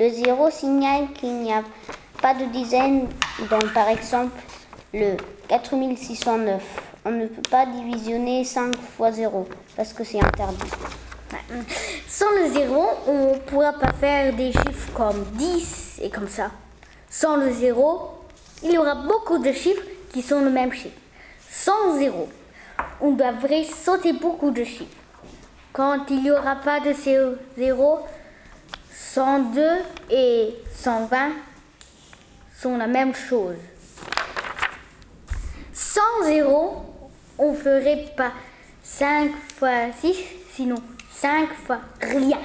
Le zéro signale qu'il n'y a pas de dizaine dans, par exemple, le 4609. On ne peut pas divisionner 5 fois 0 parce que c'est interdit. Sans le zéro, on ne pourra pas faire des chiffres comme 10 et comme ça. Sans le zéro, il y aura beaucoup de chiffres qui sont le même chiffre. Sans zéro, on devrait sauter beaucoup de chiffres. Quand il n'y aura pas de zéro, 102 et 120 sont la même chose. Sans zéro, on ferait pas 5 fois 6, sinon 5 fois rien.